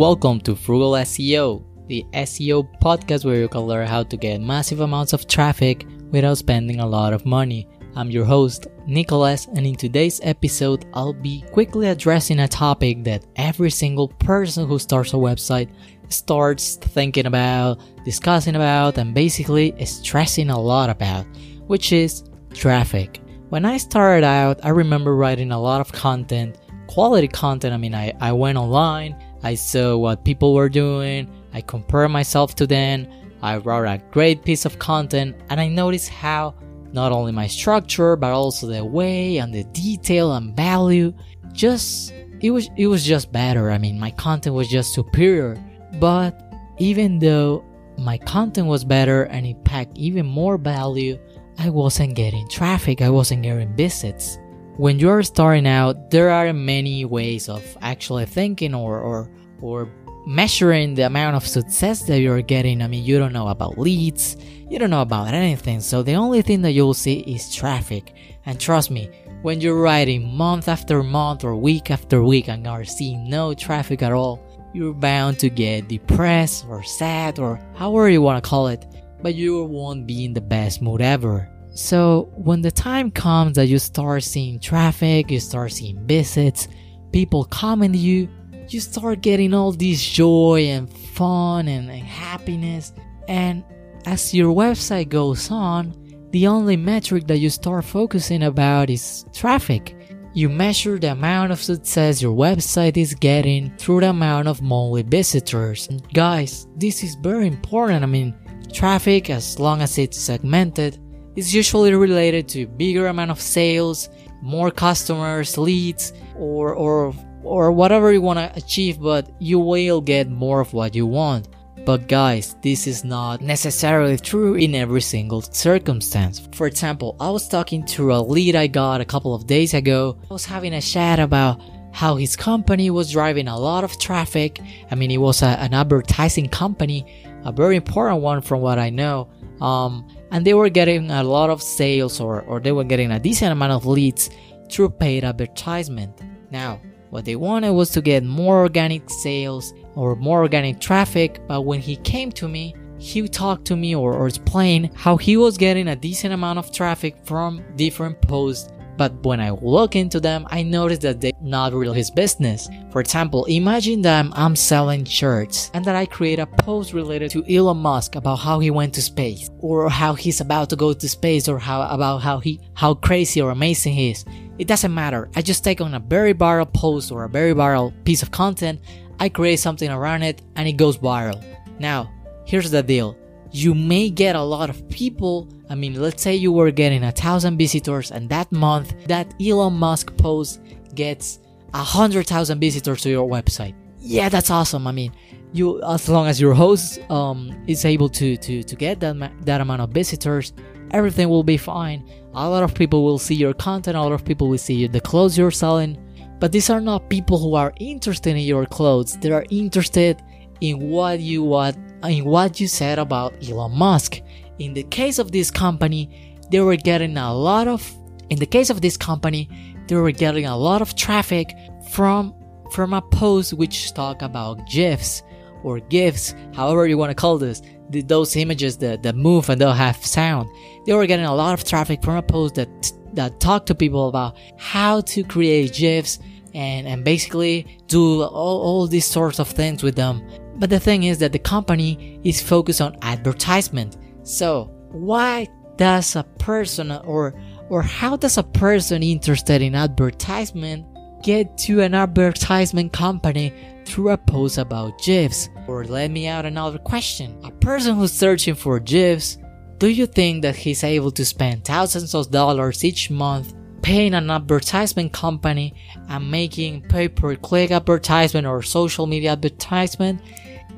Welcome to Frugal SEO, the SEO podcast where you can learn how to get massive amounts of traffic without spending a lot of money. I'm your host, Nicholas, and in today's episode, I'll be quickly addressing a topic that every single person who starts a website starts thinking about, discussing about, and basically stressing a lot about, which is traffic. When I started out, I remember writing a lot of content, quality content. I mean, I, I went online, I saw what people were doing, I compared myself to them, I wrote a great piece of content, and I noticed how not only my structure, but also the way and the detail and value just it was it was just better. I mean, my content was just superior. But even though my content was better and it packed even more value, I wasn't getting traffic, I wasn't getting visits. When you're starting out, there are many ways of actually thinking or, or, or measuring the amount of success that you're getting. I mean, you don't know about leads, you don't know about anything, so the only thing that you'll see is traffic. And trust me, when you're writing month after month or week after week and are seeing no traffic at all, you're bound to get depressed or sad or however you want to call it but you won't be in the best mood ever. So when the time comes that you start seeing traffic, you start seeing visits, people comment you, you start getting all this joy and fun and, and happiness. And as your website goes on, the only metric that you start focusing about is traffic. You measure the amount of success your website is getting through the amount of monthly visitors. And guys, this is very important. I mean, Traffic, as long as it's segmented, is usually related to bigger amount of sales, more customers, leads, or or or whatever you want to achieve, but you will get more of what you want. But guys, this is not necessarily true in every single circumstance. For example, I was talking to a lead I got a couple of days ago. I was having a chat about how his company was driving a lot of traffic. I mean, it was a, an advertising company a very important one from what I know. Um, and they were getting a lot of sales or, or they were getting a decent amount of leads through paid advertisement. Now, what they wanted was to get more organic sales or more organic traffic, but when he came to me, he talked to me or, or explained how he was getting a decent amount of traffic from different posts but when I look into them, I notice that they're not really his business. For example, imagine that I'm selling shirts and that I create a post related to Elon Musk about how he went to space or how he's about to go to space or how about how he how crazy or amazing he is. It doesn't matter. I just take on a very viral post or a very viral piece of content, I create something around it and it goes viral. Now, here's the deal you may get a lot of people. I mean, let's say you were getting a thousand visitors, and that month, that Elon Musk post gets a hundred thousand visitors to your website. Yeah, that's awesome. I mean, you as long as your host um, is able to to to get that ma- that amount of visitors, everything will be fine. A lot of people will see your content. A lot of people will see the clothes you're selling. But these are not people who are interested in your clothes. They are interested in what you want in what you said about Elon Musk. In the case of this company, they were getting a lot of in the case of this company, they were getting a lot of traffic from from a post which talk about GIFs or GIFs, however you want to call this, the, those images that, that move and don't have sound. They were getting a lot of traffic from a post that that talk to people about how to create GIFs and, and basically do all, all these sorts of things with them but the thing is that the company is focused on advertisement. So, why does a person or or how does a person interested in advertisement get to an advertisement company through a post about GIFs? Or let me out another question. A person who's searching for GIFs, do you think that he's able to spend thousands of dollars each month paying an advertisement company and making pay per click advertisement or social media advertisement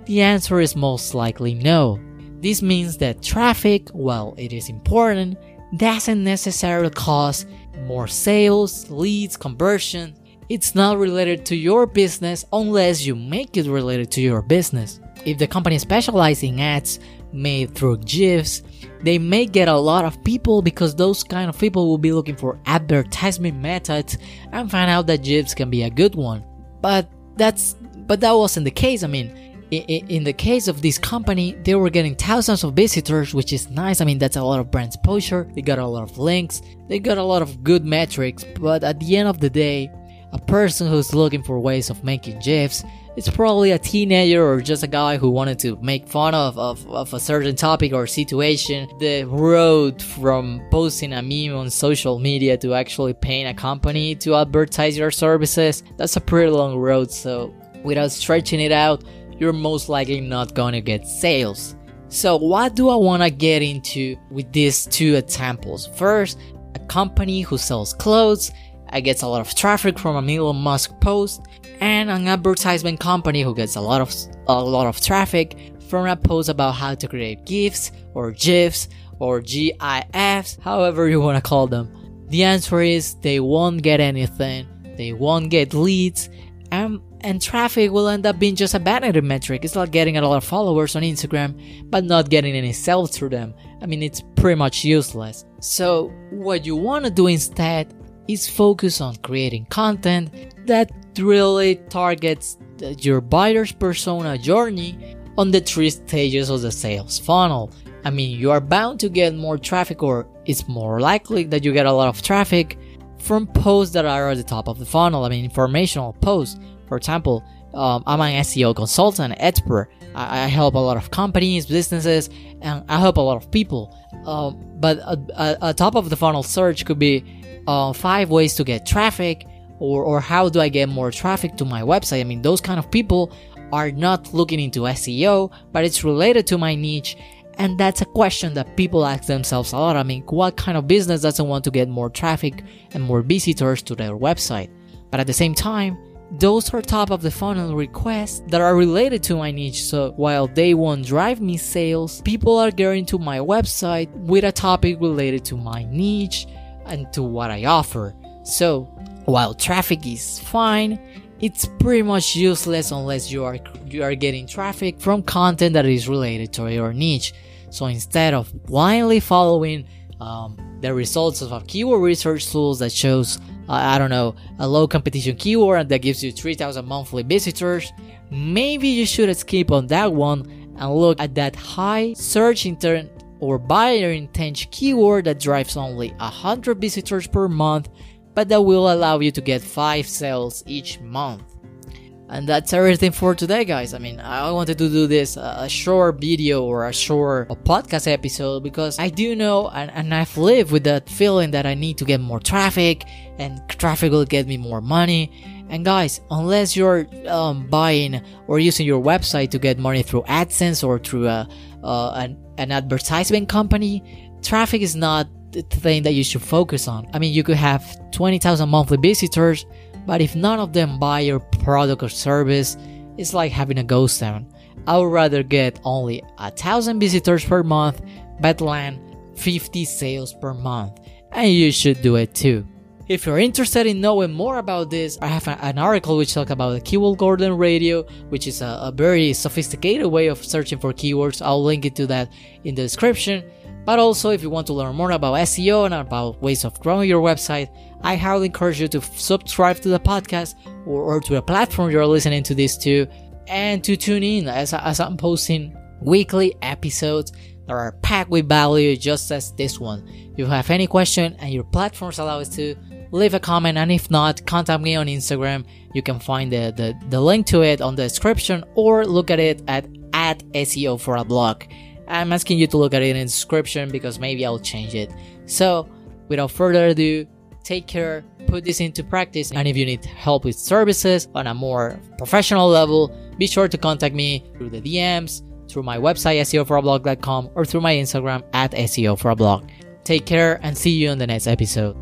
the answer is most likely no. This means that traffic, while it is important, doesn't necessarily cause more sales, leads, conversion. It's not related to your business unless you make it related to your business. If the company specializes in ads made through GIFs, they may get a lot of people because those kind of people will be looking for advertisement methods and find out that GIFs can be a good one. But that's But that wasn't the case. I mean, in the case of this company, they were getting thousands of visitors, which is nice. I mean, that's a lot of brand exposure. They got a lot of links. They got a lot of good metrics. But at the end of the day, a person who's looking for ways of making GIFs it's probably a teenager or just a guy who wanted to make fun of, of, of, a certain topic or situation. The road from posting a meme on social media to actually paying a company to advertise your services, that's a pretty long road. So without stretching it out, you're most likely not to get sales. So what do I want to get into with these two examples? First, a company who sells clothes I gets a lot of traffic from a Elon Musk post, and an advertisement company who gets a lot of a lot of traffic from a post about how to create GIFs or GIFs or GIFs, however you want to call them. The answer is they won't get anything, they won't get leads, and and traffic will end up being just a vanity metric. It's like getting a lot of followers on Instagram, but not getting any sales through them. I mean, it's pretty much useless. So, what you want to do instead is focus on creating content that really targets your buyer's persona journey on the three stages of the sales funnel. I mean, you are bound to get more traffic, or it's more likely that you get a lot of traffic from posts that are at the top of the funnel. I mean, informational posts. For example, um, I'm an SEO consultant, expert. I, I, help a lot of companies, businesses, and I help a lot of people. Um, but a, a, a top of the funnel search could be uh, five ways to get traffic or, or how do I get more traffic to my website. I mean, those kind of people are not looking into SEO, but it's related to my niche. And that's a question that people ask themselves a lot. I mean, what kind of business doesn't want to get more traffic and more visitors to their website? But at the same time, those are top of the funnel requests that are related to my niche. So while they won't drive me sales, people are getting to my website with a topic related to my niche and to what I offer. So, while traffic is fine, it's pretty much useless unless you are you are getting traffic from content that is related to your niche. So instead of blindly following um, the results of a keyword research tools that shows uh, I don't know a low competition keyword that gives you 3,000 monthly visitors, maybe you should skip on that one and look at that high search intent or buyer intent keyword that drives only 100 visitors per month, but that will allow you to get 5 sales each month. And that's everything for today, guys. I mean, I wanted to do this uh, a short video or a short a podcast episode because I do know and, and I've lived with that feeling that I need to get more traffic and traffic will get me more money. And guys, unless you're um, buying or using your website to get money through AdSense or through a, uh, an an advertisement company, traffic is not the thing that you should focus on. I mean, you could have 20,000 monthly visitors, but if none of them buy your product or service, it's like having a ghost town. I would rather get only a thousand visitors per month, but land 50 sales per month, and you should do it too. If you're interested in knowing more about this, I have an article which talks about the keyword golden ratio, which is a, a very sophisticated way of searching for keywords. I'll link it to that in the description. But also, if you want to learn more about SEO and about ways of growing your website, I highly encourage you to subscribe to the podcast or, or to the platform you're listening to this to, and to tune in as, as I'm posting weekly episodes that are packed with value, just as this one. If you have any question and your platforms allow us to, leave a comment and if not contact me on instagram you can find the, the, the link to it on the description or look at it at at seo for a blog i'm asking you to look at it in the description because maybe i'll change it. So without further ado take care put this into practice and if you need help with services on a more professional level be sure to contact me through the dms through my website seoforablog.com or through my instagram at seo for a blog. Take care and see you on the next episode